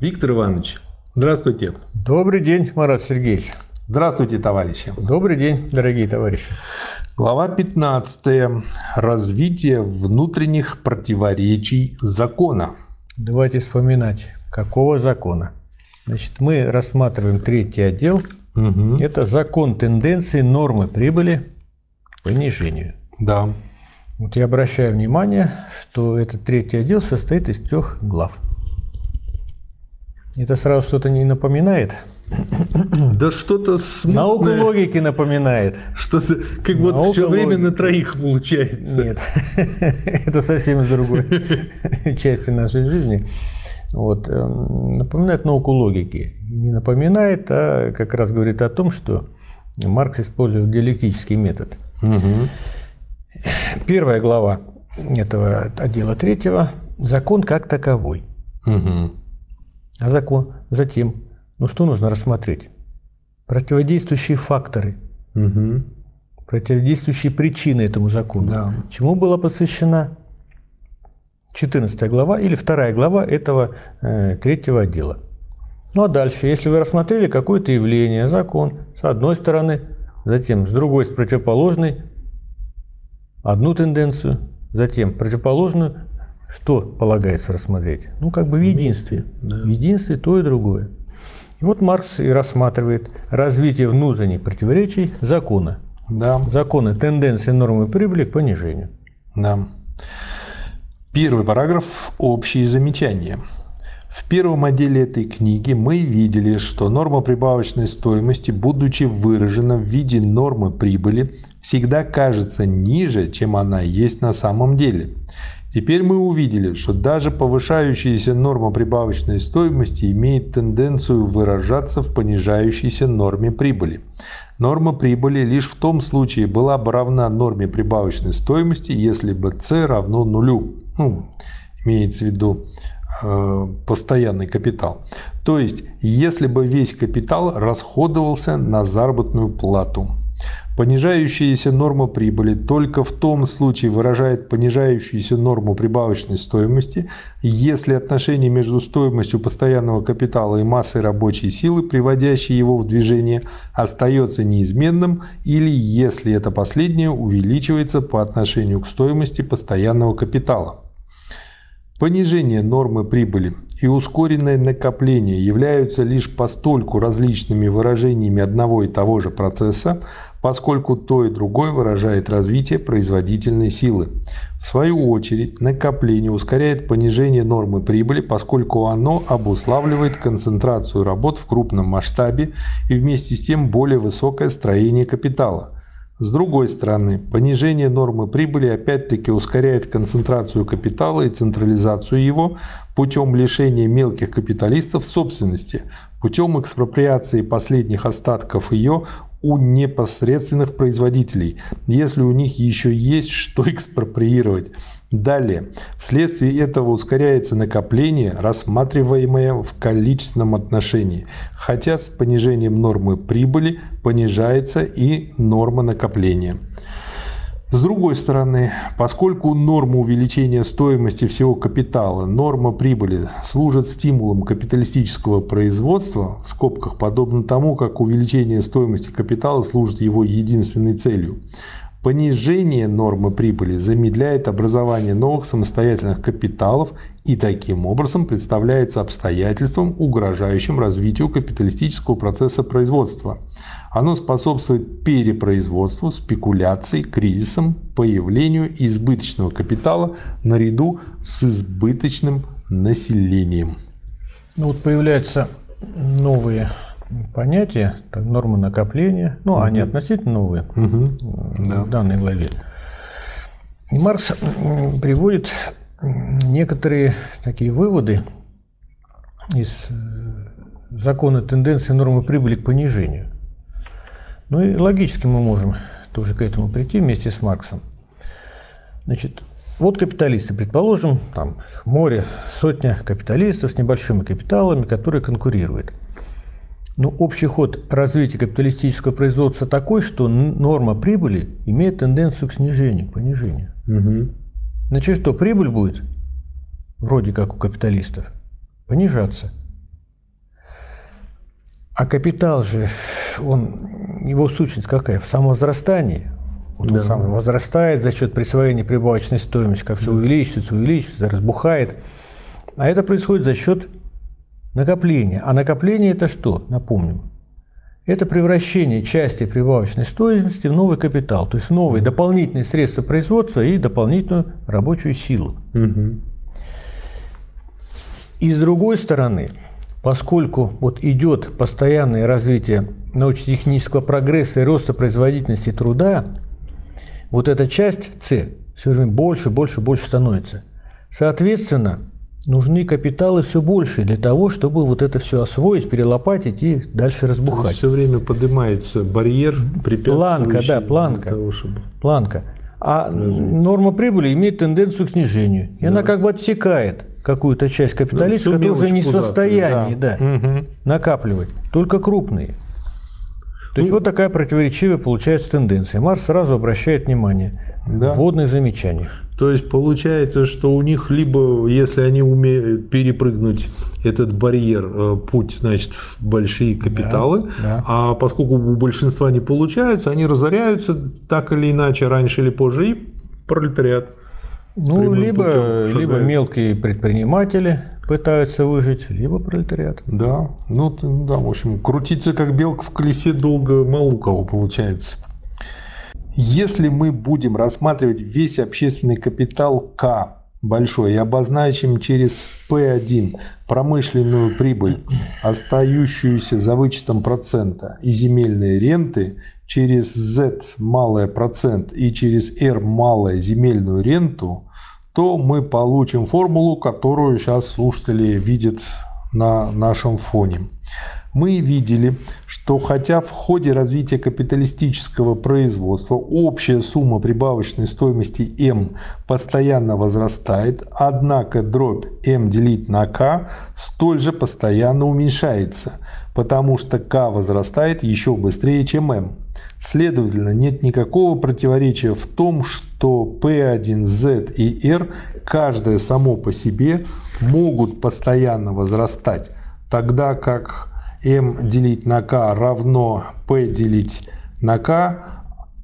Виктор Иванович, здравствуйте. Добрый день, Марат Сергеевич. Здравствуйте, товарищи. Добрый день, дорогие товарищи. Глава 15. Развитие внутренних противоречий закона. Давайте вспоминать, какого закона. Значит, мы рассматриваем третий отдел. Угу. Это закон тенденции нормы прибыли к понижению. Да. Вот я обращаю внимание, что этот третий отдел состоит из трех глав. Это сразу что-то не напоминает? Да что-то смутное. Науку логики напоминает. Что-то как вот Наука все время логики. на троих получается. Нет, это совсем из другой части нашей жизни. Вот. эм, Напоминает науку логики. Не напоминает, а как раз говорит о том, что Маркс использовал диалектический метод. Мгм. Первая глава этого отдела третьего – закон как таковой. Мгм. А закон затем, ну что нужно рассмотреть? Противодействующие факторы, Мгм. противодействующие причины этому закону. Да. Чему была посвящена 14 глава или вторая глава этого э, третьего отдела. Ну а дальше, если вы рассмотрели какое-то явление, закон, с одной стороны, затем с другой, с противоположной, одну тенденцию, затем противоположную, что полагается рассмотреть? Ну, как бы в единстве. В единстве то и другое. И вот Маркс и рассматривает развитие внутренних противоречий закона. Да. Законы тенденции нормы прибыли к понижению. Да. Первый параграф – общие замечания. В первом отделе этой книги мы видели, что норма прибавочной стоимости, будучи выражена в виде нормы прибыли, всегда кажется ниже, чем она есть на самом деле. Теперь мы увидели, что даже повышающаяся норма прибавочной стоимости имеет тенденцию выражаться в понижающейся норме прибыли. Норма прибыли лишь в том случае была бы равна норме прибавочной стоимости, если бы c равно нулю. Ну, имеется в виду э, постоянный капитал. То есть, если бы весь капитал расходовался на заработную плату. Понижающаяся норма прибыли только в том случае выражает понижающуюся норму прибавочной стоимости, если отношение между стоимостью постоянного капитала и массой рабочей силы, приводящей его в движение, остается неизменным или если это последнее увеличивается по отношению к стоимости постоянного капитала. Понижение нормы прибыли и ускоренное накопление являются лишь постольку различными выражениями одного и того же процесса, поскольку то и другое выражает развитие производительной силы. В свою очередь, накопление ускоряет понижение нормы прибыли, поскольку оно обуславливает концентрацию работ в крупном масштабе и вместе с тем более высокое строение капитала. С другой стороны, понижение нормы прибыли опять-таки ускоряет концентрацию капитала и централизацию его путем лишения мелких капиталистов собственности, путем экспроприации последних остатков ее у непосредственных производителей, если у них еще есть что экспроприировать. Далее, вследствие этого ускоряется накопление, рассматриваемое в количественном отношении, хотя с понижением нормы прибыли понижается и норма накопления. С другой стороны, поскольку норма увеличения стоимости всего капитала, норма прибыли служит стимулом капиталистического производства, в скобках подобно тому, как увеличение стоимости капитала служит его единственной целью, Понижение нормы прибыли замедляет образование новых самостоятельных капиталов и таким образом представляется обстоятельством, угрожающим развитию капиталистического процесса производства. Оно способствует перепроизводству, спекуляции, кризисам, появлению избыточного капитала наряду с избыточным населением. Ну вот появляются новые понятия, так, нормы накопления, ну, угу. они относительно новые угу. в данной главе. И Маркс приводит некоторые такие выводы из закона тенденции нормы прибыли к понижению. Ну и логически мы можем тоже к этому прийти вместе с Марксом. Значит, вот капиталисты, предположим, там море, сотня капиталистов с небольшими капиталами, которые конкурируют. Но общий ход развития капиталистического производства такой, что норма прибыли имеет тенденцию к снижению, к понижению. Угу. Значит, что прибыль будет, вроде как у капиталистов, понижаться. А капитал же, он, его сущность какая? В самовозрастании. Вот Да. Он сам возрастает за счет присвоения прибавочной стоимости, как все увеличивается, увеличивается, разбухает. А это происходит за счет накопления. А накопление это что? Напомним. Это превращение части прибавочной стоимости в новый капитал, то есть новые дополнительные средства производства и дополнительную рабочую силу. Мгм. И с другой стороны, поскольку вот идет постоянное развитие научно-технического прогресса и роста производительности труда, вот эта часть С все время больше, больше, больше становится. Соответственно, нужны капиталы все больше для того, чтобы вот это все освоить, перелопатить и дальше разбухать. Все время поднимается барьер, препятствующий Планка, да, планка. того, чтобы- Планка. А норма прибыли имеет тенденцию к снижению. И она как бы отсекает какую-то часть капиталистов, всю которые уже не в состоянии да. Мгм. накапливать, только крупные. То есть вот такая противоречивая получается тенденция. Марс сразу обращает внимание. Да. Вводные замечания. То есть получается, что у них либо, если они умеют перепрыгнуть этот барьер, э, путь, значит, в большие капиталы, да. а поскольку у большинства не получается, они разоряются так или иначе, раньше или позже, и пролетариат. Ну, либо, либо мелкие предприниматели пытаются выжить, либо пролетариат. Да, ну да, в общем, крутиться как белка в колесе долго мало у кого получается. Если мы будем рассматривать весь общественный капитал К большой и обозначим через P1 промышленную прибыль, остающуюся за вычетом процента и земельные ренты, через Z малое процент и через R малое земельную ренту, то мы получим формулу, которую сейчас слушатели видят на нашем фоне. Мы видели, что хотя в ходе развития капиталистического производства общая сумма прибавочной стоимости М постоянно возрастает, однако дробь М делить на К столь же постоянно уменьшается, потому что К возрастает еще быстрее, чем М. Следовательно, нет никакого противоречия в том, что P1, Z и R, каждое само по себе, могут постоянно возрастать, тогда как m делить на k равно p делить на k,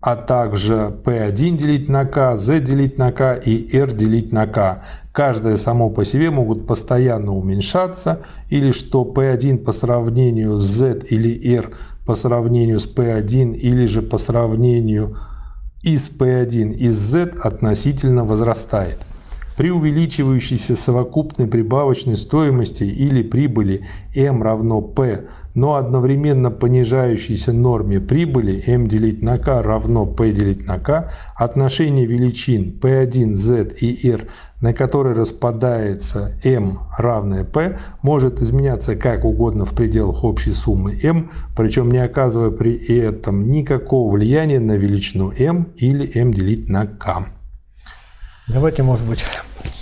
а также p1 делить на k, z делить на k и r делить на k. Каждое само по себе могут постоянно уменьшаться, или что p1 по сравнению с z или r по сравнению с p1, или же по сравнению из P1 из Z относительно возрастает. При увеличивающейся совокупной прибавочной стоимости или прибыли m равно p, но одновременно понижающейся норме прибыли m делить на k равно p делить на k, отношение величин p1, z и r, на которые распадается m равное p, может изменяться как угодно в пределах общей суммы m, причем не оказывая при этом никакого влияния на величину m или m делить на k. Давайте, может быть,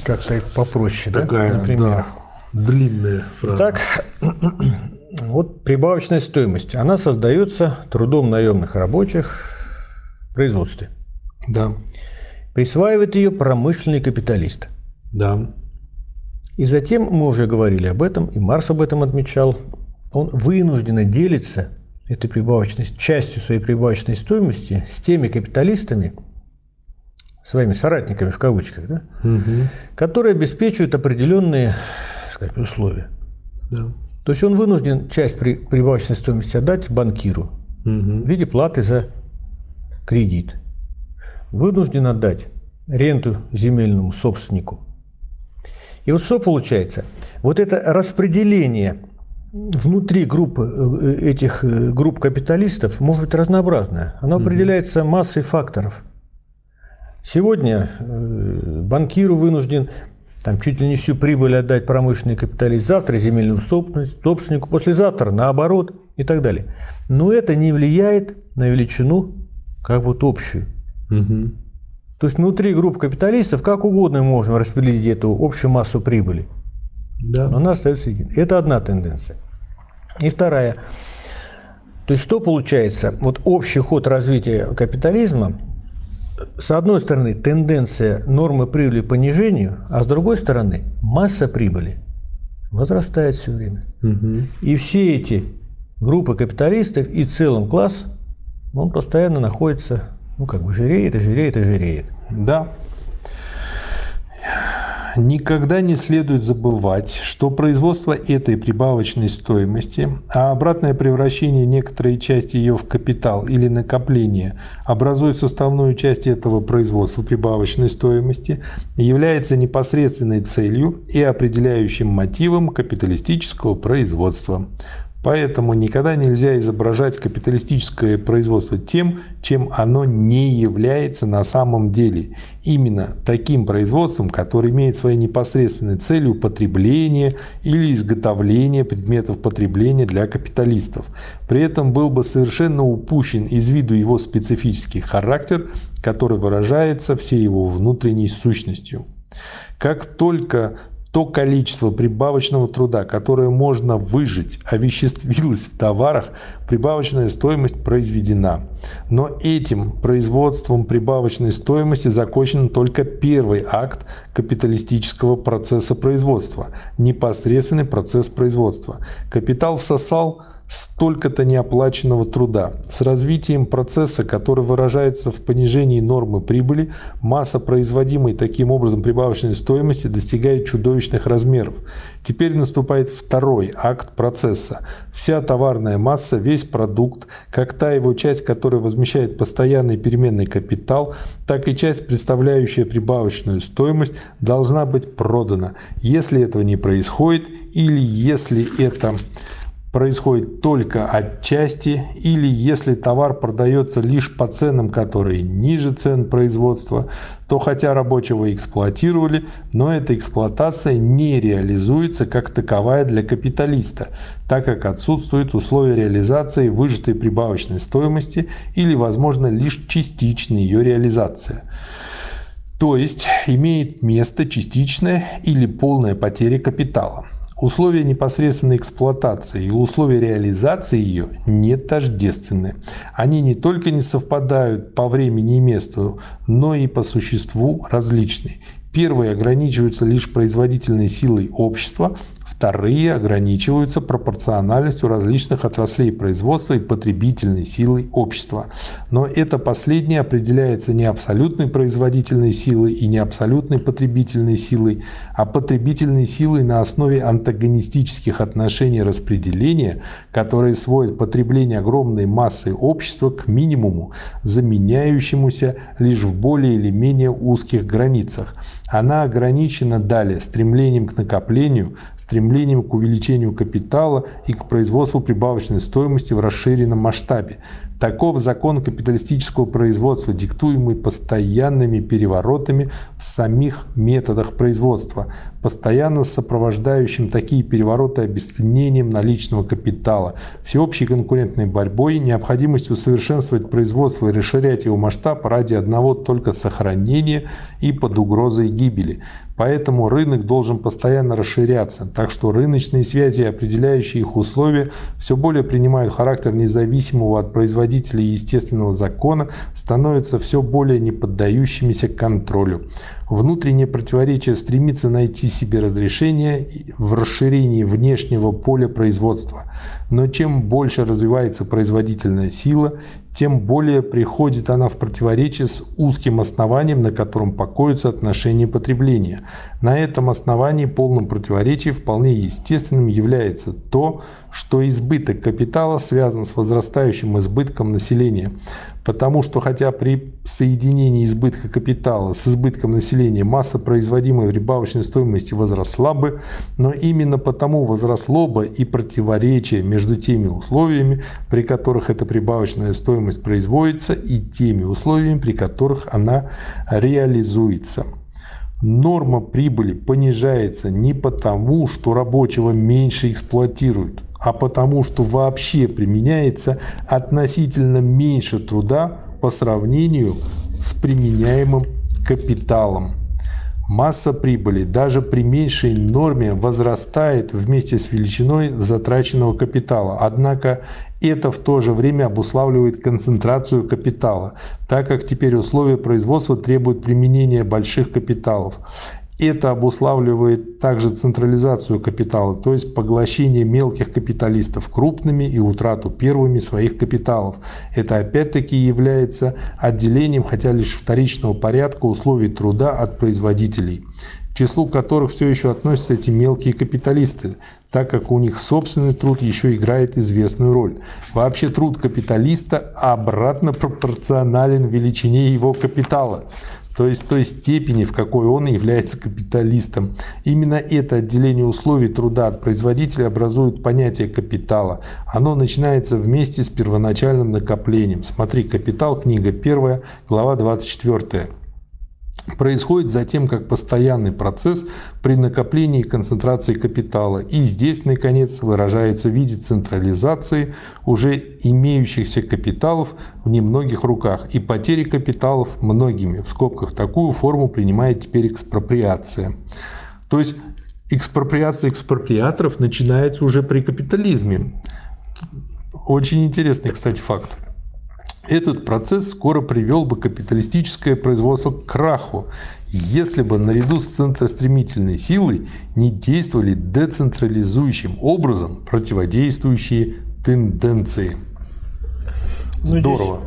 как-то попроще, да? Например. длинная фраза. Так, вот прибавочная стоимость. Она создается трудом наемных рабочих в производстве. Да, Присваивает ее промышленный капиталист. да, И затем, мы уже говорили об этом, и Марс об этом отмечал, он вынужденно делится этой прибавочной, частью своей прибавочной стоимости с теми капиталистами, своими соратниками в кавычках, да, Мгм. которые обеспечивают определенные сказать, условия. да. То есть он вынужден часть при- прибавочной стоимости отдать банкиру в Мгм. виде платы за кредит. Вынужден отдать ренту земельному собственнику. И вот что получается? Вот это распределение внутри группы э, этих э, групп капиталистов может быть разнообразное. Оно определяется массой факторов. Сегодня э, банкиру вынужден там, чуть ли не всю прибыль отдать промышленный капиталист, завтра земельному собственнику, послезавтра наоборот и так далее. Но это не влияет на величину как вот общую. Мгм. То есть внутри групп капиталистов как угодно мы можем распределить эту общую массу прибыли. Да. Но она остается единой. Это одна тенденция. И вторая. То есть что получается? Вот общий ход развития капитализма, с одной стороны, тенденция нормы прибыли к понижению, а с другой стороны, масса прибыли возрастает все время. Мгм. И все эти группа капиталистов и целым класс, он постоянно находится, ну, как бы жиреет и жиреет и жиреет. Да, Никогда не следует забывать, что производство этой прибавочной стоимости, а обратное превращение некоторой части ее в капитал или накопление образует составную часть этого производства прибавочной стоимости, является непосредственной целью и определяющим мотивом капиталистического производства. Поэтому никогда нельзя изображать капиталистическое производство тем, чем оно не является на самом деле. Именно таким производством, которое имеет своей непосредственной целью потребление или изготовление предметов потребления для капиталистов. При этом был бы совершенно упущен из виду его специфический характер, который выражается всей его внутренней сущностью. Как только то количество прибавочного труда, которое можно выжить, овеществилось в товарах, прибавочная стоимость произведена. Но этим производством прибавочной стоимости закончен только первый акт капиталистического процесса производства, непосредственный процесс производства. Капитал всосал столько-то неоплаченного труда. С развитием процесса, который выражается в понижении нормы прибыли, масса производимой таким образом прибавочной стоимости достигает чудовищных размеров. Теперь наступает второй акт процесса. Вся товарная масса, весь продукт, как та его часть, которая возмещает постоянный переменный капитал, так и часть, представляющая прибавочную стоимость, должна быть продана. Если этого не происходит или если это происходит только отчасти или если товар продается лишь по ценам, которые ниже цен производства, то хотя рабочего эксплуатировали, но эта эксплуатация не реализуется как таковая для капиталиста, так как отсутствуют условия реализации выжатой прибавочной стоимости или, возможно, лишь частичная ее реализация. То есть имеет место частичная или полная потеря капитала. Условия непосредственной эксплуатации и условия реализации ее не тождественны. Они не только не совпадают по времени и месту, но и по существу различны. Первые ограничиваются лишь производительной силой общества, Вторые ограничиваются пропорциональностью различных отраслей производства и потребительной силой общества. Но это последнее определяется не абсолютной производительной силой и не абсолютной потребительной силой, а потребительной силой на основе антагонистических отношений распределения, которые сводят потребление огромной массы общества к минимуму, заменяющемуся лишь в более или менее узких границах. Она ограничена далее стремлением к накоплению, стремлением к увеличению капитала и к производству прибавочной стоимости в расширенном масштабе. Таков закон капиталистического производства, диктуемый постоянными переворотами в самих методах производства, постоянно сопровождающим такие перевороты обесценением наличного капитала, всеобщей конкурентной борьбой, необходимостью усовершенствовать производство и расширять его масштаб ради одного только сохранения и под угрозой гибели. Поэтому рынок должен постоянно расширяться, так что рыночные связи, определяющие их условия, все более принимают характер независимого от производителей естественного закона, становятся все более неподдающимися контролю. Внутреннее противоречие стремится найти себе разрешение в расширении внешнего поля производства. Но чем больше развивается производительная сила, тем более приходит она в противоречие с узким основанием, на котором покоятся отношения потребления. На этом основании полным противоречием вполне естественным является то, что избыток капитала связан с возрастающим избытком населения. Потому что хотя при соединении избытка капитала с избытком населения масса производимой прибавочной стоимости возросла бы, но именно потому возросло бы и противоречие между теми условиями, при которых эта прибавочная стоимость производится, и теми условиями, при которых она реализуется. Норма прибыли понижается не потому, что рабочего меньше эксплуатируют, а потому что вообще применяется относительно меньше труда по сравнению с применяемым капиталом. Масса прибыли даже при меньшей норме возрастает вместе с величиной затраченного капитала. Однако это в то же время обуславливает концентрацию капитала, так как теперь условия производства требуют применения больших капиталов. Это обуславливает также централизацию капитала, то есть поглощение мелких капиталистов крупными и утрату первыми своих капиталов. Это опять-таки является отделением, хотя лишь вторичного порядка условий труда от производителей к числу которых все еще относятся эти мелкие капиталисты, так как у них собственный труд еще играет известную роль. Вообще труд капиталиста обратно пропорционален величине его капитала то есть той степени, в какой он является капиталистом. Именно это отделение условий труда от производителя образует понятие капитала. Оно начинается вместе с первоначальным накоплением. Смотри, «Капитал», книга 1, глава 24 происходит затем как постоянный процесс при накоплении и концентрации капитала. И здесь, наконец, выражается в виде централизации уже имеющихся капиталов в немногих руках и потери капиталов многими. В скобках такую форму принимает теперь экспроприация. То есть экспроприация экспроприаторов начинается уже при капитализме. Очень интересный, кстати, факт. Этот процесс скоро привел бы капиталистическое производство к краху, если бы наряду с центростремительной силой не действовали децентрализующим образом противодействующие тенденции. Ну, Здорово.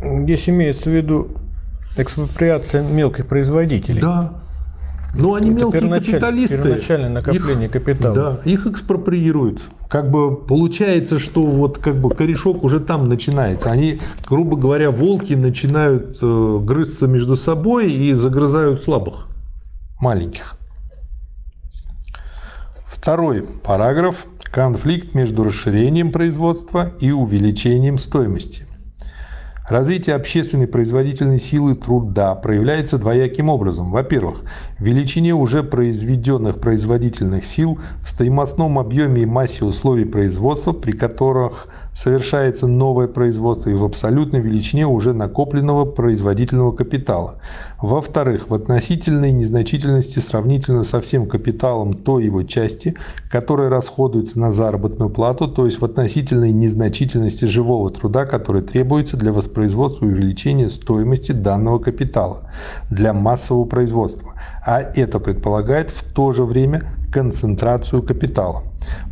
Здесь, здесь имеется в виду экспроприация мелких производителей. Да. Ну, они Это мелкие первоначаль, капиталисты. Первоначальное накопление их, капитала. Да, их экспроприируют. Как бы получается, что вот как бы корешок уже там начинается. Они, грубо говоря, волки начинают э, грызться между собой и загрызают слабых, маленьких. Второй параграф. Конфликт между расширением производства и увеличением стоимости. Развитие общественной производительной силы труда проявляется двояким образом. Во-первых, в величине уже произведенных производительных сил в стоимостном объеме и массе условий производства, при которых совершается новое производство и в абсолютной величине уже накопленного производительного капитала. Во-вторых, в относительной незначительности сравнительно со всем капиталом той его части, которая расходуется на заработную плату, то есть в относительной незначительности живого труда, который требуется для восприятия производства и увеличения стоимости данного капитала для массового производства, а это предполагает в то же время концентрацию капитала.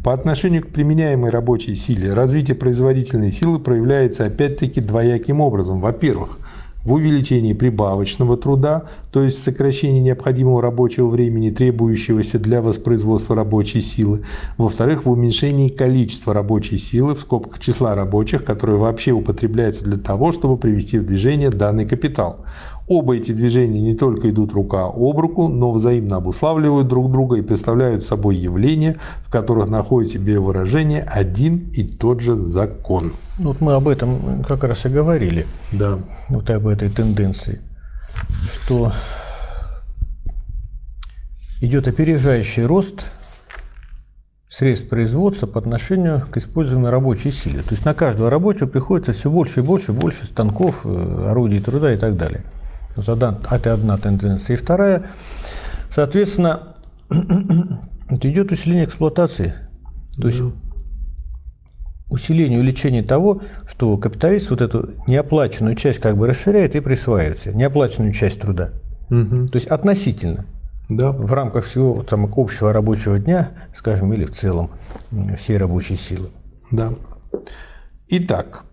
По отношению к применяемой рабочей силе развитие производительной силы проявляется опять-таки двояким образом. Во-первых, в увеличении прибавочного труда, то есть сокращении необходимого рабочего времени, требующегося для воспроизводства рабочей силы. Во-вторых, в уменьшении количества рабочей силы, в скобках числа рабочих, которые вообще употребляются для того, чтобы привести в движение данный капитал. Оба эти движения не только идут рука об руку, но взаимно обуславливают друг друга и представляют собой явления, в которых находит себе выражение один и тот же закон. Ну, вот мы об этом как раз и говорили. Да. Вот об этой тенденции, что идет опережающий рост средств производства по отношению к используемой рабочей силе. То есть на каждого рабочего приходится все больше и больше и больше станков, э, орудий труда и так далее. Это одна тенденция. И вторая, соответственно, идет усиление эксплуатации. То есть усиление, увеличение того, что капиталист вот эту неоплаченную часть как бы расширяет и присваивает себе, неоплаченную часть труда. Угу. То есть относительно. Да. В рамках всего там, общего рабочего дня, скажем, или в целом всей рабочей силы. Да. Итак,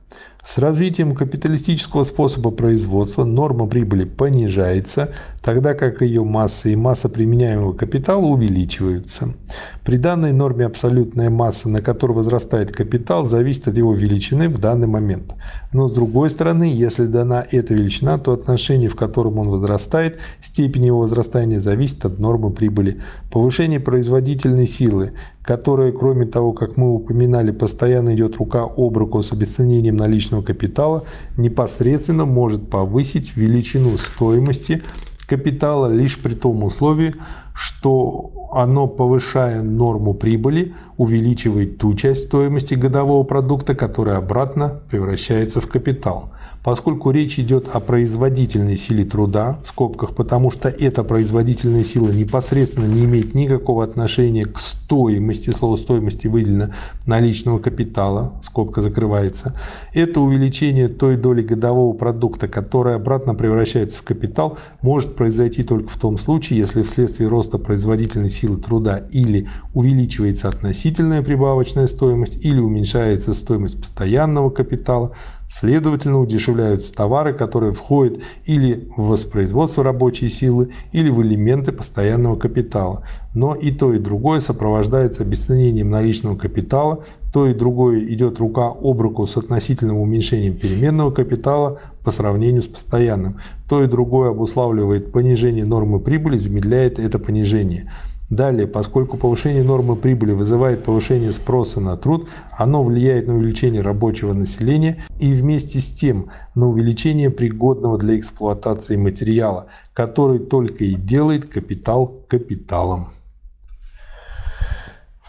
с развитием капиталистического способа производства норма прибыли понижается, тогда как ее масса и масса применяемого капитала увеличиваются. При данной норме абсолютная масса, на которую возрастает капитал, зависит от его величины в данный момент. Но с другой стороны, если дана эта величина, то отношение, в котором он возрастает, степень его возрастания зависит от нормы прибыли. Повышение производительной силы которая, кроме того, как мы упоминали, постоянно идет рука об руку с обесценением наличного капитала, непосредственно может повысить величину стоимости капитала лишь при том условии, что оно, повышая норму прибыли, увеличивает ту часть стоимости годового продукта, которая обратно превращается в капитал. Поскольку речь идет о производительной силе труда, в скобках, потому что эта производительная сила непосредственно не имеет никакого отношения к стоимости, слово стоимости выделено наличного капитала, скобка закрывается, это увеличение той доли годового продукта, которая обратно превращается в капитал, может произойти только в том случае, если вследствие роста производительной силы труда или увеличивается относительная прибавочная стоимость, или уменьшается стоимость постоянного капитала, Следовательно, удешевляются товары, которые входят или в воспроизводство рабочей силы, или в элементы постоянного капитала. Но и то, и другое сопровождается обесценением наличного капитала, то и другое идет рука об руку с относительным уменьшением переменного капитала по сравнению с постоянным. То и другое обуславливает понижение нормы прибыли, замедляет это понижение. Далее, поскольку повышение нормы прибыли вызывает повышение спроса на труд, оно влияет на увеличение рабочего населения и вместе с тем на увеличение пригодного для эксплуатации материала, который только и делает капитал капиталом.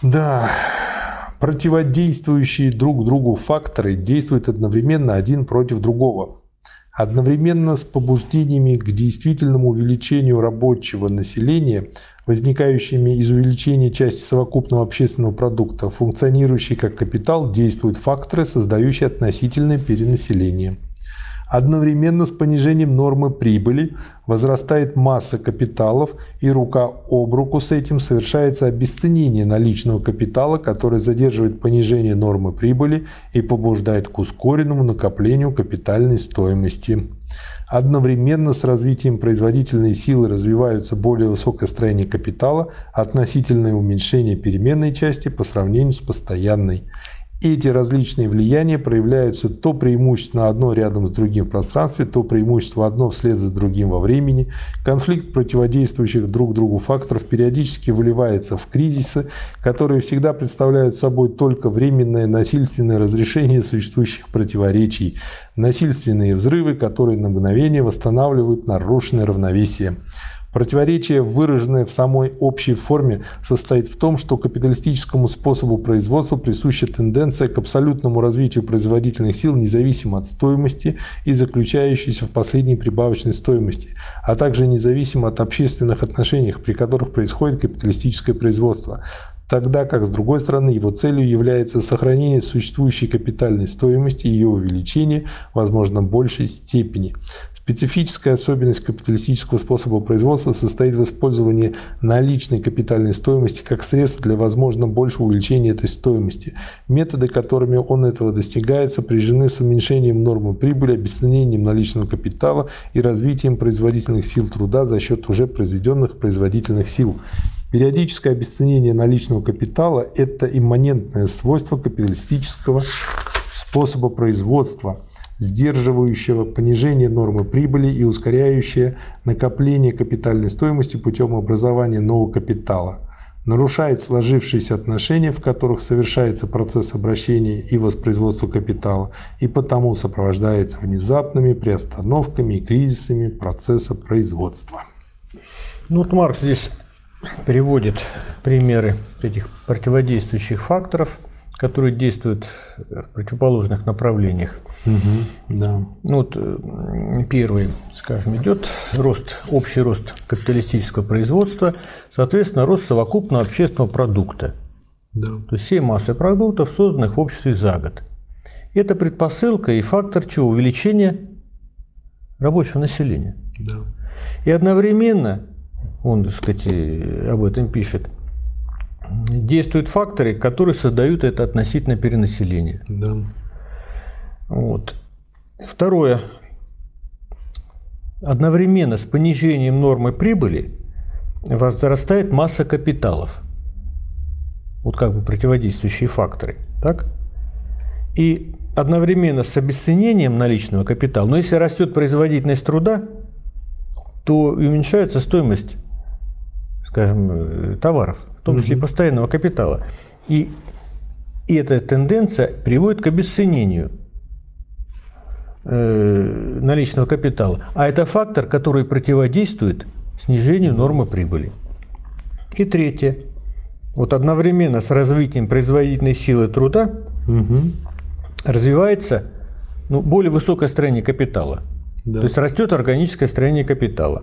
Да, противодействующие друг другу факторы действуют одновременно один против другого. Одновременно с побуждениями к действительному увеличению рабочего населения возникающими из увеличения части совокупного общественного продукта, функционирующие как капитал, действуют факторы, создающие относительное перенаселение. Одновременно с понижением нормы прибыли возрастает масса капиталов, и рука об руку с этим совершается обесценение наличного капитала, который задерживает понижение нормы прибыли и побуждает к ускоренному накоплению капитальной стоимости. Одновременно с развитием производительной силы развиваются более высокое строение капитала, относительное уменьшение переменной части по сравнению с постоянной. Эти различные влияния проявляются то преимущественно одно рядом с другим в пространстве, то преимущество одно вслед за другим во времени. Конфликт противодействующих друг другу факторов периодически выливается в кризисы, которые всегда представляют собой только временное насильственное разрешение существующих противоречий, насильственные взрывы, которые на мгновение восстанавливают нарушенное равновесие. Противоречие, выраженное в самой общей форме, состоит в том, что капиталистическому способу производства присуща тенденция к абсолютному развитию производительных сил независимо от стоимости и заключающейся в последней прибавочной стоимости, а также независимо от общественных отношений, при которых происходит капиталистическое производство тогда как, с другой стороны, его целью является сохранение существующей капитальной стоимости и ее увеличение, возможно, большей степени. Специфическая особенность капиталистического способа производства состоит в использовании наличной капитальной стоимости как средства для, возможно, большего увеличения этой стоимости. Методы, которыми он этого достигает, сопряжены с уменьшением нормы прибыли, обесценением наличного капитала и развитием производительных сил труда за счет уже произведенных производительных сил. Периодическое обесценение наличного капитала – это имманентное свойство капиталистического способа производства – сдерживающего понижение нормы прибыли и ускоряющее накопление капитальной стоимости путем образования нового капитала, нарушает сложившиеся отношения, в которых совершается процесс обращения и воспроизводства капитала, и потому сопровождается внезапными приостановками и кризисами процесса производства. Ну вот Марк здесь переводит примеры этих противодействующих факторов, которые действуют в противоположных направлениях. Угу, да. Ну, вот э, первый, скажем, идет рост, общий рост капиталистического производства, соответственно, рост совокупного общественного продукта. Да. То есть всей массы продуктов, созданных в обществе за год. Это предпосылка и фактор чего? Увеличения рабочего населения. Да. И одновременно, он, так сказать, об этом пишет, действуют факторы, которые создают это относительно перенаселение. Да. Вот. Второе. Одновременно с понижением нормы прибыли возрастает масса капиталов. Вот как бы противодействующие факторы. Так? И одновременно с обесценением наличного капитала, но если растет производительность труда, то уменьшается стоимость, скажем, э, товаров, в том числе и постоянного капитала. И, и эта тенденция приводит к обесценению Э, наличного капитала, а это фактор, который противодействует снижению нормы прибыли. И третье. Вот одновременно с развитием производительной силы труда угу. развивается ну, более высокое строение капитала. Да. То есть растет органическое строение капитала.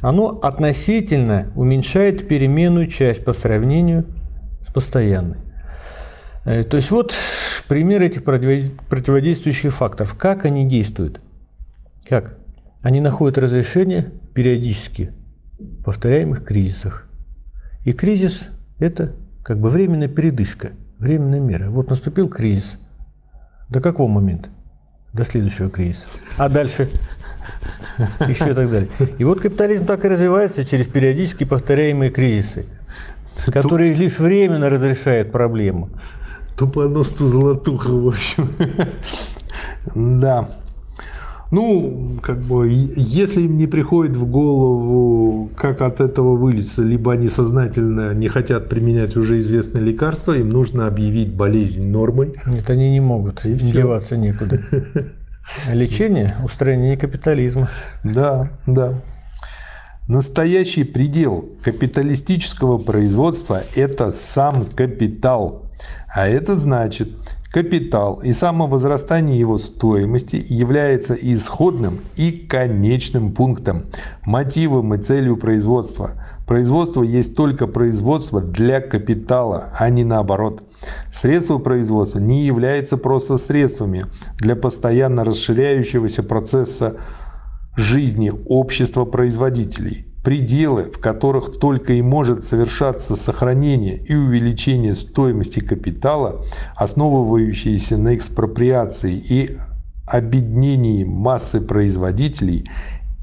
Оно относительно уменьшает переменную часть по сравнению с постоянной. Э, то есть вот пример этих противодействующих факторов. Как они действуют? Как? Они находят разрешение периодически повторяемых кризисах. И кризис – это как бы временная передышка, временная мера. Вот наступил кризис. До какого момента? До следующего кризиса. А дальше? Еще и так далее. И вот капитализм так и развивается через периодически повторяемые кризисы, которые лишь временно разрешают проблему. То понос, то золотуха, в общем. Да. Ну, как бы, если им не приходит в голову, как от этого вылиться, либо они сознательно не хотят применять уже известные лекарства, им нужно объявить болезнь нормой. Нет, они не могут, и деваться некуда. Лечение – устранение капитализма. Да, да. Настоящий предел капиталистического производства – это сам капитал. А это значит, Капитал и самовозрастание его стоимости является исходным и конечным пунктом, мотивом и целью производства. Производство есть только производство для капитала, а не наоборот. Средство производства не является просто средствами для постоянно расширяющегося процесса жизни общества производителей пределы, в которых только и может совершаться сохранение и увеличение стоимости капитала, основывающиеся на экспроприации и объединении массы производителей,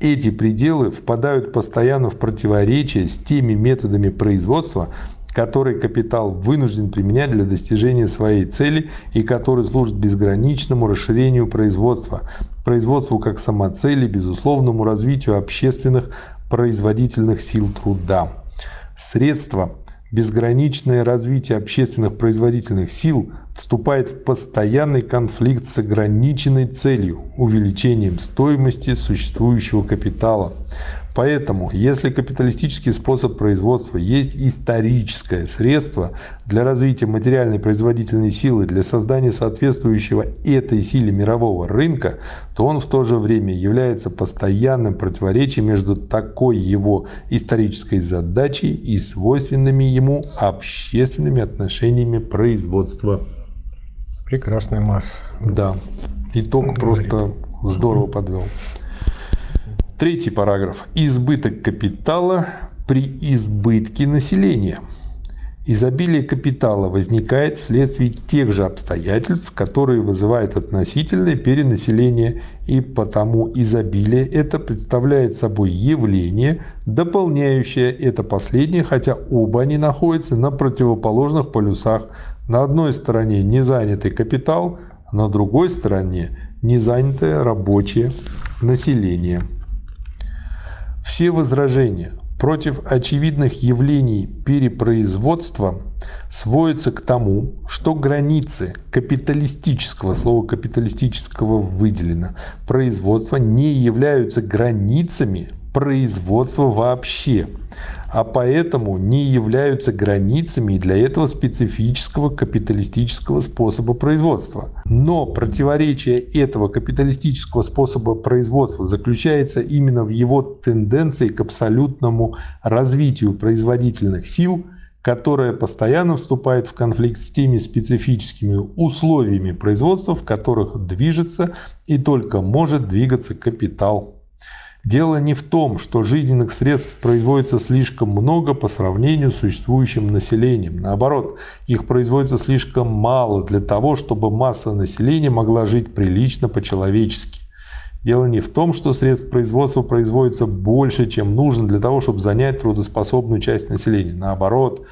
эти пределы впадают постоянно в противоречие с теми методами производства, которые капитал вынужден применять для достижения своей цели и которые служат безграничному расширению производства, производству как самоцели, безусловному развитию общественных производительных сил труда. Средства безграничное развитие общественных производительных сил вступает в постоянный конфликт с ограниченной целью – увеличением стоимости существующего капитала. Поэтому, если капиталистический способ производства есть историческое средство для развития материальной производительной силы, для создания соответствующего этой силе мирового рынка, то он в то же время является постоянным противоречием между такой его исторической задачей и свойственными ему общественными отношениями производства. Прекрасный Марс. Да. Итог просто здорово подвел. Третий параграф. Избыток капитала при избытке населения. Изобилие капитала возникает вследствие тех же обстоятельств, которые вызывают относительное перенаселение, и потому изобилие это представляет собой явление, дополняющее это последнее, хотя оба они находятся на противоположных полюсах. На одной стороне незанятый капитал, на другой стороне незанятое рабочее население. Все возражения против очевидных явлений перепроизводства сводятся к тому, что границы капиталистического, слова капиталистического выделено, производства не являются границами производства вообще а поэтому не являются границами для этого специфического капиталистического способа производства. Но противоречие этого капиталистического способа производства заключается именно в его тенденции к абсолютному развитию производительных сил, которая постоянно вступает в конфликт с теми специфическими условиями производства, в которых движется и только может двигаться капитал. Дело не в том, что жизненных средств производится слишком много по сравнению с существующим населением. Наоборот, их производится слишком мало для того, чтобы масса населения могла жить прилично по-человечески. Дело не в том, что средств производства производится больше, чем нужно для того, чтобы занять трудоспособную часть населения. Наоборот,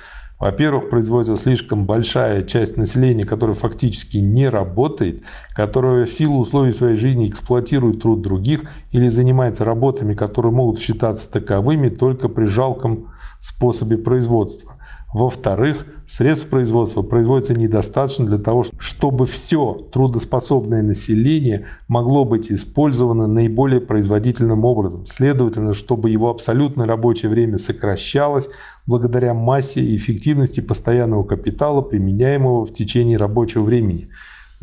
во-первых, производится слишком большая часть населения, которая фактически не работает, которая в силу условий своей жизни эксплуатирует труд других или занимается работами, которые могут считаться таковыми только при жалком способе производства. Во-вторых, средств производства производится недостаточно для того, чтобы все трудоспособное население могло быть использовано наиболее производительным образом. Следовательно, чтобы его абсолютное рабочее время сокращалось благодаря массе и эффективности постоянного капитала, применяемого в течение рабочего времени.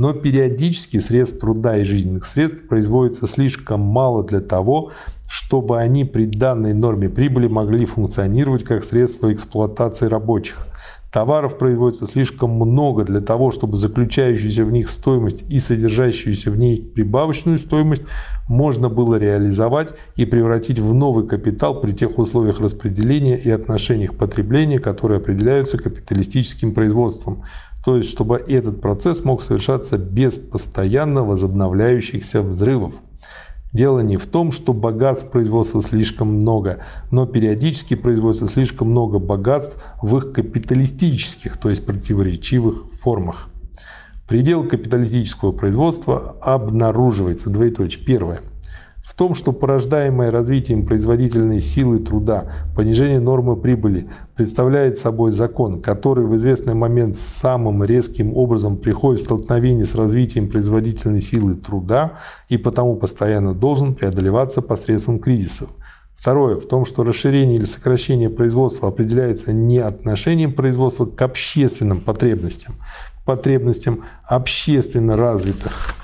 Но периодически средств труда и жизненных средств производится слишком мало для того, чтобы они при данной норме прибыли могли функционировать как средство эксплуатации рабочих. Товаров производится слишком много для того, чтобы заключающуюся в них стоимость и содержащуюся в ней прибавочную стоимость можно было реализовать и превратить в новый капитал при тех условиях распределения и отношениях потребления, которые определяются капиталистическим производством. То есть, чтобы этот процесс мог совершаться без постоянно возобновляющихся взрывов. Дело не в том, что богатств производства слишком много, но периодически производится слишком много богатств в их капиталистических, то есть противоречивых формах. Предел капиталистического производства обнаруживается, двоеточие, первое, в том, что порождаемое развитием производительной силы труда понижение нормы прибыли представляет собой закон, который в известный момент самым резким образом приходит в столкновение с развитием производительной силы труда и потому постоянно должен преодолеваться посредством кризисов. Второе, в том, что расширение или сокращение производства определяется не отношением производства к общественным потребностям, к потребностям общественно развитых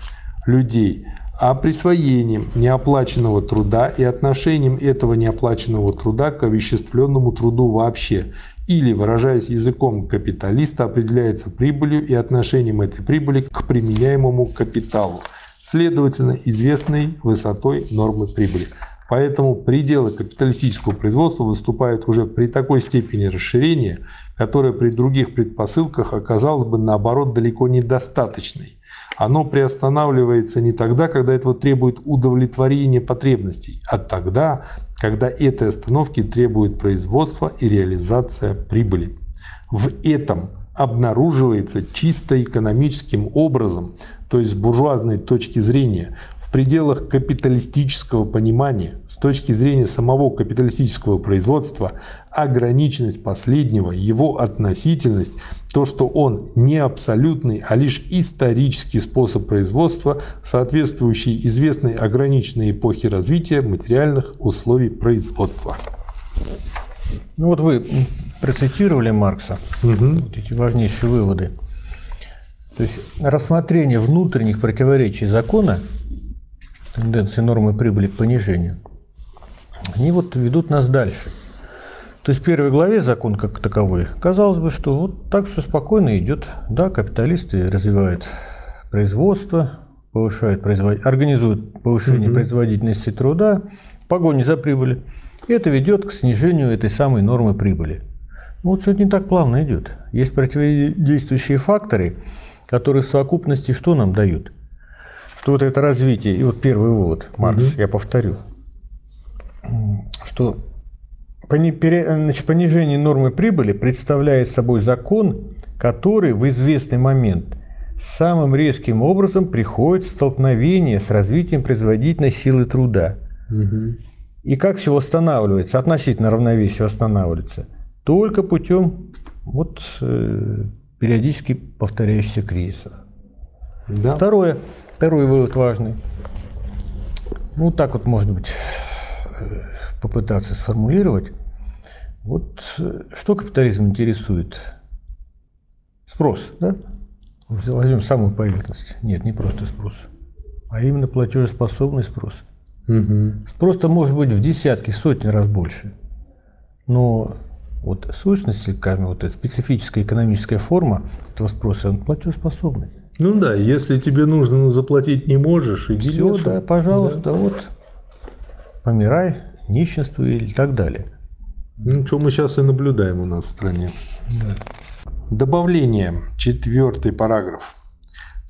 людей – а присвоением неоплаченного труда и отношением этого неоплаченного труда к овеществленному труду вообще, или, выражаясь языком капиталиста, определяется прибылью и отношением этой прибыли к применяемому капиталу, следовательно, известной высотой нормы прибыли. Поэтому пределы капиталистического производства выступают уже при такой степени расширения, которая при других предпосылках оказалась бы наоборот далеко недостаточной оно приостанавливается не тогда, когда этого требует удовлетворение потребностей, а тогда, когда этой остановки требует производство и реализация прибыли. В этом обнаруживается чисто экономическим образом, то есть с буржуазной точки зрения, пределах капиталистического понимания, с точки зрения самого капиталистического производства, ограниченность последнего, его относительность, то, что он не абсолютный, а лишь исторический способ производства, соответствующий известной ограниченной эпохе развития материальных условий производства. Ну вот вы процитировали Маркса, угу. вот эти важнейшие выводы. То есть рассмотрение внутренних противоречий закона тенденции нормы прибыли к понижению, они вот ведут нас дальше. То есть в первой главе закон как таковой, казалось бы, что вот так все спокойно идет. Да, капиталисты развивают производство, повышают производ... организуют повышение угу. производительности труда, погони за прибылью. И это ведет к снижению этой самой нормы прибыли. Ну, вот все не так плавно идет. Есть противодействующие факторы, которые в совокупности что нам дают? Что вот это развитие, и вот первый вывод, Маркс, угу. я повторю, что понижение нормы прибыли представляет собой закон, который в известный момент самым резким образом приходит в столкновение с развитием производительной силы труда. Угу. И как все восстанавливается, относительно равновесия восстанавливается? Только путем вот, э, периодически повторяющихся кризисов. Да. Второе. Второй вывод важный. Ну, так вот, может быть, э, попытаться сформулировать. Вот э, что капитализм интересует? Спрос, да? Возьмем самую поверхность. Нет, не просто спрос, а именно платежеспособный спрос. Угу. Спрос-то может быть в десятки, сотни раз больше. Но вот сущность, скажем, вот эта специфическая экономическая форма этого спроса, он платежеспособный. Ну да, если тебе нужно, но заплатить не можешь, иди Все, да, пожалуйста, да. вот помирай, нищенствуй и так далее. Ну, что мы сейчас и наблюдаем у нас в стране. Да. Добавление. Четвертый параграф.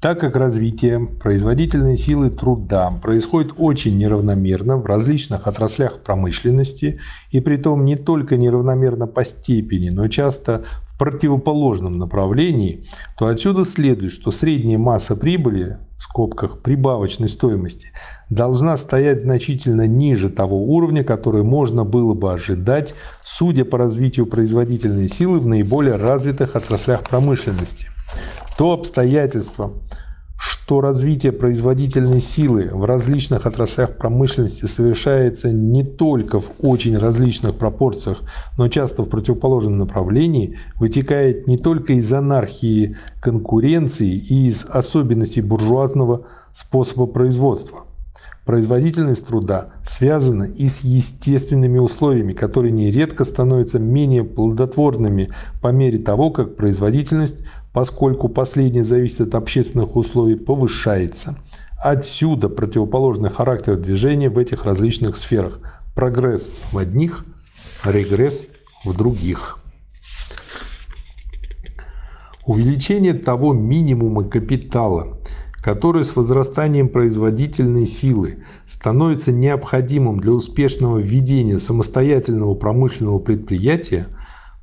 Так как развитие производительной силы труда происходит очень неравномерно в различных отраслях промышленности, и при том не только неравномерно по степени, но часто в противоположном направлении, то отсюда следует, что средняя масса прибыли, в скобках прибавочной стоимости, должна стоять значительно ниже того уровня, который можно было бы ожидать, судя по развитию производительной силы в наиболее развитых отраслях промышленности. То обстоятельство, что развитие производительной силы в различных отраслях промышленности совершается не только в очень различных пропорциях, но часто в противоположном направлении, вытекает не только из анархии конкуренции и из особенностей буржуазного способа производства. Производительность труда связана и с естественными условиями, которые нередко становятся менее плодотворными по мере того, как производительность поскольку последнее зависит от общественных условий, повышается. Отсюда противоположный характер движения в этих различных сферах. Прогресс в одних, регресс в других. Увеличение того минимума капитала, который с возрастанием производительной силы становится необходимым для успешного ведения самостоятельного промышленного предприятия,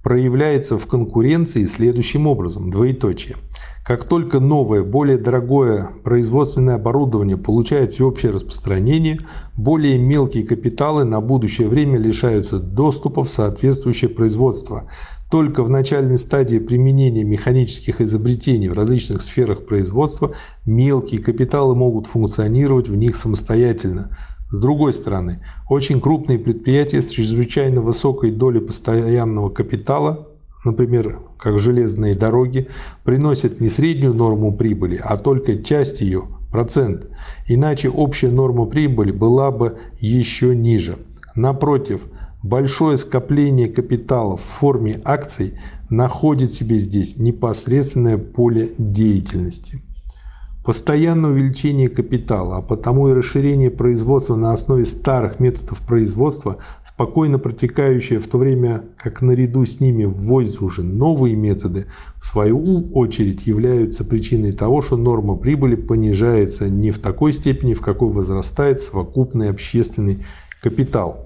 проявляется в конкуренции следующим образом, двоеточие. Как только новое, более дорогое производственное оборудование получает всеобщее распространение, более мелкие капиталы на будущее время лишаются доступа в соответствующее производство. Только в начальной стадии применения механических изобретений в различных сферах производства мелкие капиталы могут функционировать в них самостоятельно – с другой стороны, очень крупные предприятия с чрезвычайно высокой долей постоянного капитала, например, как железные дороги, приносят не среднюю норму прибыли, а только часть ее, процент. Иначе общая норма прибыли была бы еще ниже. Напротив, большое скопление капитала в форме акций находит себе здесь непосредственное поле деятельности. Постоянное увеличение капитала, а потому и расширение производства на основе старых методов производства, спокойно протекающее в то время, как наряду с ними вводятся уже новые методы, в свою очередь являются причиной того, что норма прибыли понижается не в такой степени, в какой возрастает совокупный общественный капитал.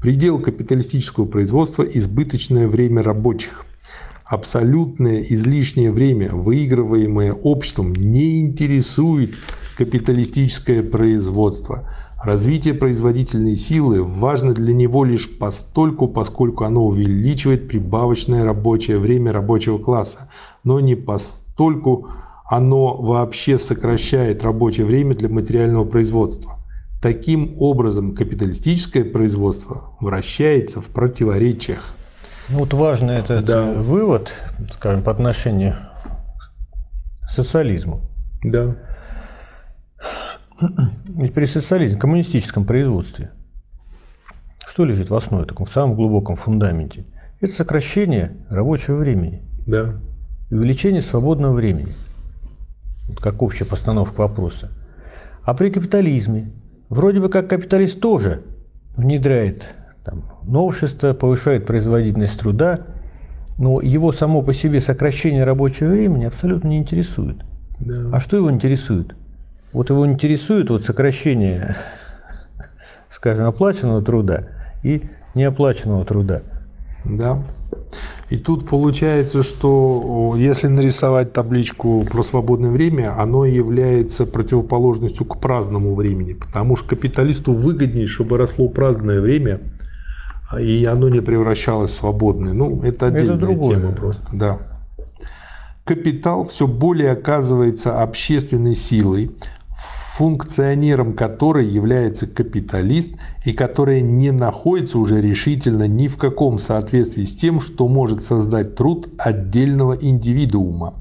Предел капиталистического производства – избыточное время рабочих – абсолютное излишнее время, выигрываемое обществом, не интересует капиталистическое производство. Развитие производительной силы важно для него лишь постольку, поскольку оно увеличивает прибавочное рабочее время рабочего класса, но не постольку оно вообще сокращает рабочее время для материального производства. Таким образом, капиталистическое производство вращается в противоречиях. Ну, вот важный этот да. вывод, скажем, по отношению к социализму. Да. Ведь при социализме, коммунистическом производстве, что лежит в основе, таком в самом глубоком фундаменте? Это сокращение рабочего времени. Да. И увеличение свободного времени. Вот как общая постановка вопроса. А при капитализме, вроде бы как капиталист тоже внедряет там, новшество, повышает производительность труда, но его само по себе сокращение рабочего времени абсолютно не интересует. Да. А что его интересует? Вот его интересует вот сокращение, скажем, оплаченного труда и неоплаченного труда. Да. И тут получается, что если нарисовать табличку про свободное время, оно является противоположностью к праздному времени, потому что капиталисту выгоднее, чтобы росло праздное время, и оно не превращалось в свободное. Ну, это отдельная это другое. тема просто, да. Капитал все более оказывается общественной силой, функционером которой является капиталист и которая не находится уже решительно ни в каком соответствии с тем, что может создать труд отдельного индивидуума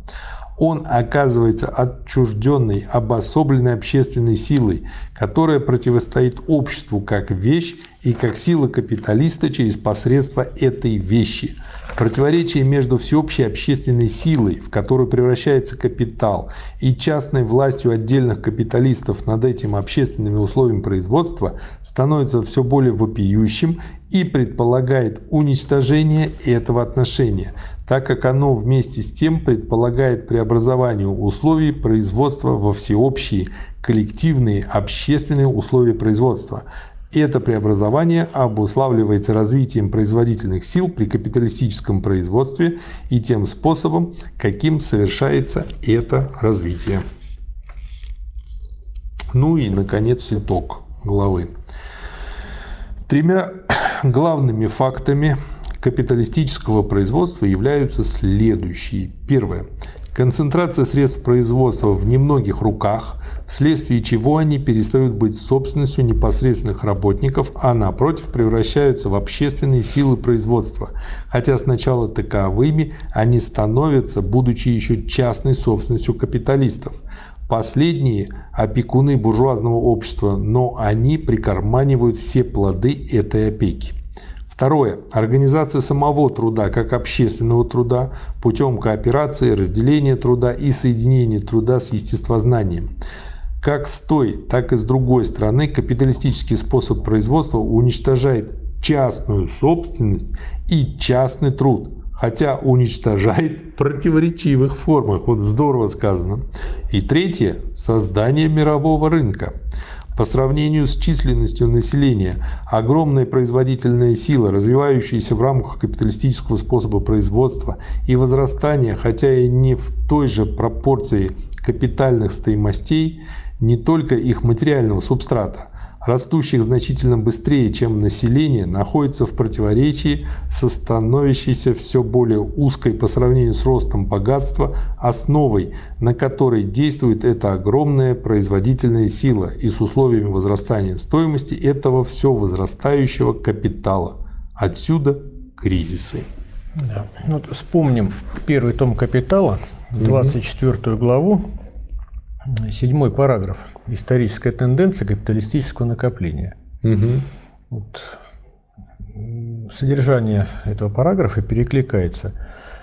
он оказывается отчужденной, обособленной общественной силой, которая противостоит обществу как вещь и как сила капиталиста через посредство этой вещи. Противоречие между всеобщей общественной силой, в которую превращается капитал, и частной властью отдельных капиталистов над этими общественными условиями производства становится все более вопиющим и предполагает уничтожение этого отношения, так как оно вместе с тем предполагает преобразование условий производства во всеобщие, коллективные, общественные условия производства. Это преобразование обуславливается развитием производительных сил при капиталистическом производстве и тем способом, каким совершается это развитие. Ну и, наконец, итог главы. Тремя главными фактами капиталистического производства являются следующие. Первое. Концентрация средств производства в немногих руках, вследствие чего они перестают быть собственностью непосредственных работников, а напротив превращаются в общественные силы производства, хотя сначала таковыми они становятся, будучи еще частной собственностью капиталистов. Последние – опекуны буржуазного общества, но они прикарманивают все плоды этой опеки. Второе. Организация самого труда как общественного труда путем кооперации, разделения труда и соединения труда с естествознанием. Как с той, так и с другой стороны капиталистический способ производства уничтожает частную собственность и частный труд, хотя уничтожает в противоречивых формах. Вот здорово сказано. И третье – создание мирового рынка. По сравнению с численностью населения, огромная производительная сила, развивающаяся в рамках капиталистического способа производства и возрастание, хотя и не в той же пропорции капитальных стоимостей, не только их материального субстрата, растущих значительно быстрее, чем население, находится в противоречии со становящейся все более узкой по сравнению с ростом богатства основой, на которой действует эта огромная производительная сила и с условиями возрастания стоимости этого все возрастающего капитала. Отсюда кризисы. Да. Вот вспомним первый том «Капитала», 24 главу, седьмой параграф историческая тенденция капиталистического накопления. Угу. Вот. Содержание этого параграфа перекликается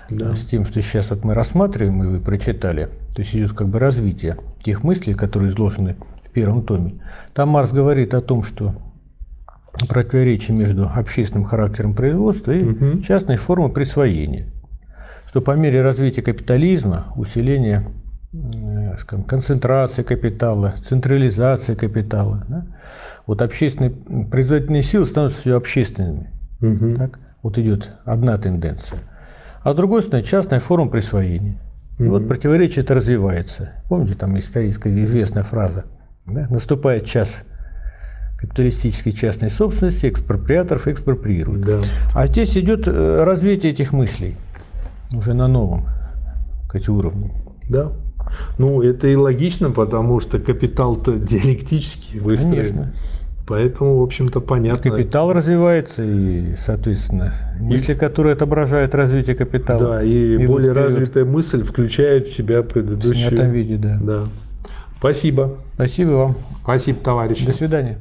да. с тем, что сейчас вот мы рассматриваем и вы прочитали. То есть идет как бы развитие тех мыслей, которые изложены в первом томе. Там Марс говорит о том, что противоречие между общественным характером производства и угу. частной формой присвоения. Что по мере развития капитализма, усиления Э, скажем, концентрация капитала, централизация капитала. Да? Вот общественные производительные силы становятся все общественными. Угу. Так? Вот идет одна тенденция. А с другой стороны, частная форма присвоения. И угу. вот противоречие это развивается. Помните, там историческая известная фраза. Да? Наступает час капиталистической частной собственности, экспроприаторов экспроприируют. Да. А здесь идет э, развитие этих мыслей уже на новом сказать, уровне. Да. Ну, это и логично, потому что капитал-то диалектически выстроен. Конечно. Поэтому, в общем-то, понятно. И капитал развивается, и, соответственно, мысли, которые отображают развитие капитала. Да, и более вперед. развитая мысль включает в себя предыдущую. В снятом виде, да. Да. Спасибо. Спасибо вам. Спасибо, товарищи. До свидания.